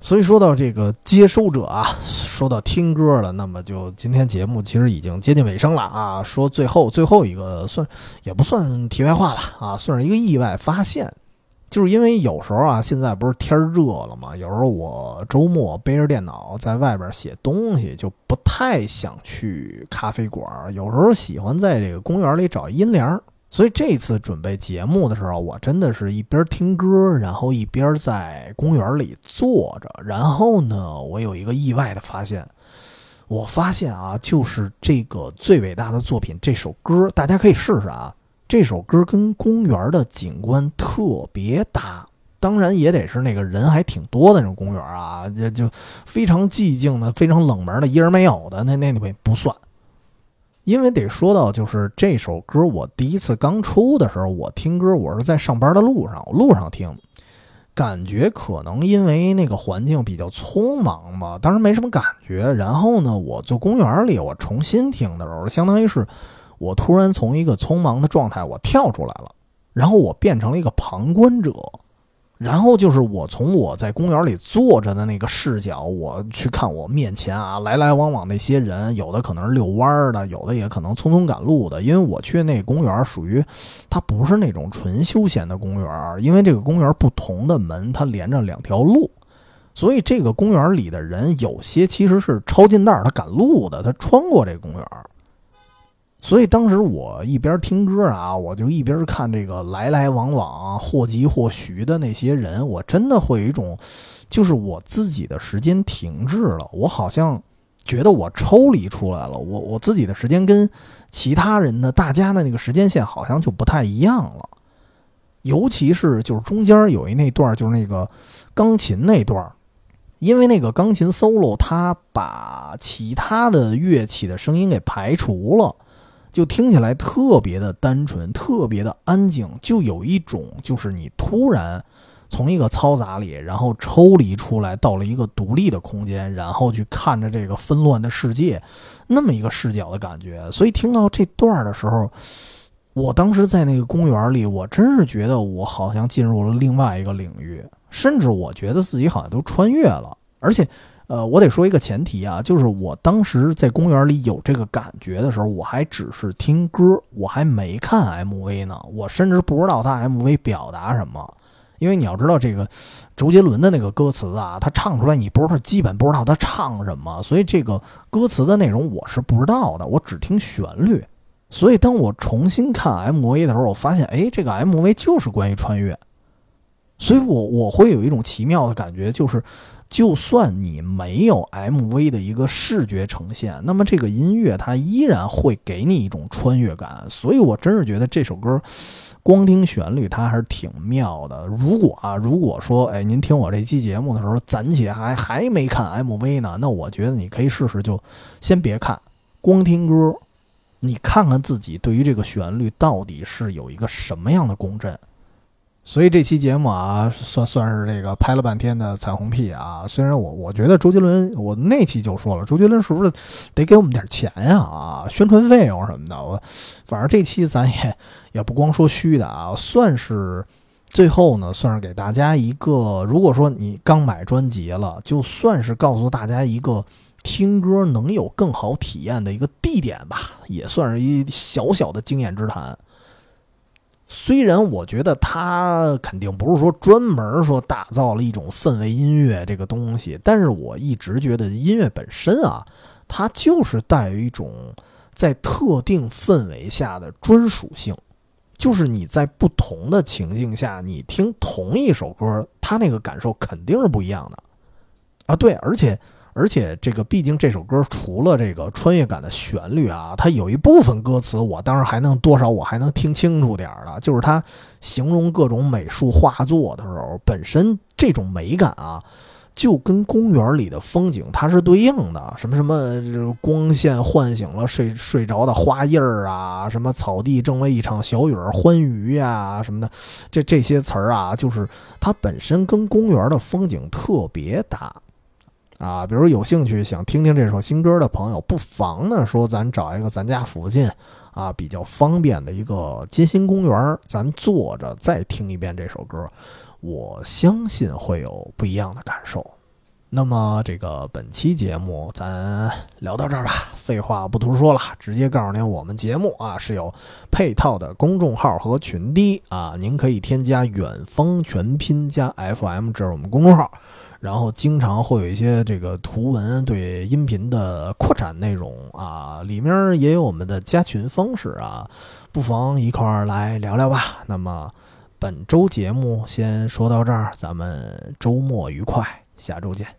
所以说到这个接收者啊，说到听歌了，那么就今天节目其实已经接近尾声了啊。说最后最后一个算也不算题外话了啊，算是一个意外发现。就是因为有时候啊，现在不是天热了嘛，有时候我周末背着电脑在外边写东西，就不太想去咖啡馆。有时候喜欢在这个公园里找阴凉。所以这次准备节目的时候，我真的是一边听歌，然后一边在公园里坐着。然后呢，我有一个意外的发现，我发现啊，就是这个最伟大的作品这首歌，大家可以试试啊。这首歌跟公园的景观特别搭，当然也得是那个人还挺多的那种公园啊，就就非常寂静的、非常冷门的、一人没有的，那那那不算。因为得说到，就是这首歌，我第一次刚出的时候，我听歌，我是在上班的路上，路上听，感觉可能因为那个环境比较匆忙吧，当时没什么感觉。然后呢，我坐公园里，我重新听的时候，相当于是。我突然从一个匆忙的状态，我跳出来了，然后我变成了一个旁观者，然后就是我从我在公园里坐着的那个视角，我去看我面前啊来来往往那些人，有的可能是遛弯的，有的也可能匆匆赶路的。因为我去那公园属于，它不是那种纯休闲的公园，因为这个公园不同的门它连着两条路，所以这个公园里的人有些其实是抄近道，他赶路的，他穿过这个公园。所以当时我一边听歌啊，我就一边看这个来来往往、或急或徐的那些人，我真的会有一种，就是我自己的时间停滞了，我好像觉得我抽离出来了，我我自己的时间跟其他人的大家的那个时间线好像就不太一样了，尤其是就是中间有一那段，就是那个钢琴那段，因为那个钢琴 solo，它把其他的乐器的声音给排除了。就听起来特别的单纯，特别的安静，就有一种就是你突然从一个嘈杂里，然后抽离出来，到了一个独立的空间，然后去看着这个纷乱的世界，那么一个视角的感觉。所以听到这段儿的时候，我当时在那个公园里，我真是觉得我好像进入了另外一个领域，甚至我觉得自己好像都穿越了，而且。呃，我得说一个前提啊，就是我当时在公园里有这个感觉的时候，我还只是听歌，我还没看 MV 呢，我甚至不知道他 MV 表达什么。因为你要知道，这个周杰伦的那个歌词啊，他唱出来，你不是基本不知道他唱什么，所以这个歌词的内容我是不知道的，我只听旋律。所以当我重新看 MV 的时候，我发现，哎，这个 MV 就是关于穿越，所以我我会有一种奇妙的感觉，就是。就算你没有 MV 的一个视觉呈现，那么这个音乐它依然会给你一种穿越感。所以我真是觉得这首歌，光听旋律它还是挺妙的。如果啊，如果说哎，您听我这期节目的时候，暂且还还没看 MV 呢，那我觉得你可以试试，就先别看，光听歌，你看看自己对于这个旋律到底是有一个什么样的共振。所以这期节目啊，算算是这个拍了半天的彩虹屁啊。虽然我我觉得周杰伦，我那期就说了，周杰伦是不是得给我们点钱呀？啊，宣传费用什么的。我反正这期咱也也不光说虚的啊，算是最后呢，算是给大家一个，如果说你刚买专辑了，就算是告诉大家一个听歌能有更好体验的一个地点吧，也算是一小小的经验之谈。虽然我觉得他肯定不是说专门说打造了一种氛围音乐这个东西，但是我一直觉得音乐本身啊，它就是带有一种在特定氛围下的专属性，就是你在不同的情境下，你听同一首歌，它那个感受肯定是不一样的啊。对，而且。而且这个，毕竟这首歌除了这个穿越感的旋律啊，它有一部分歌词，我当然还能多少我还能听清楚点儿了。就是它形容各种美术画作的时候，本身这种美感啊，就跟公园里的风景它是对应的，什么什么光线唤醒了睡睡着的花印儿啊，什么草地正为一场小雨儿欢愉呀，什么的，这这些词儿啊，就是它本身跟公园的风景特别搭。啊。比如有兴趣想听听这首新歌的朋友，不妨呢说咱找一个咱家附近啊比较方便的一个街心公园，咱坐着再听一遍这首歌。我相信会有不一样的感受。那么，这个本期节目咱聊到这儿吧。废话不多说了，直接告诉您，我们节目啊是有配套的公众号和群的啊，您可以添加“远方全拼加 FM”，这是我们公众号。然后经常会有一些这个图文对音频的扩展内容啊，里面也有我们的加群方式啊，不妨一块儿来聊聊吧。那么。本周节目先说到这儿，咱们周末愉快，下周见。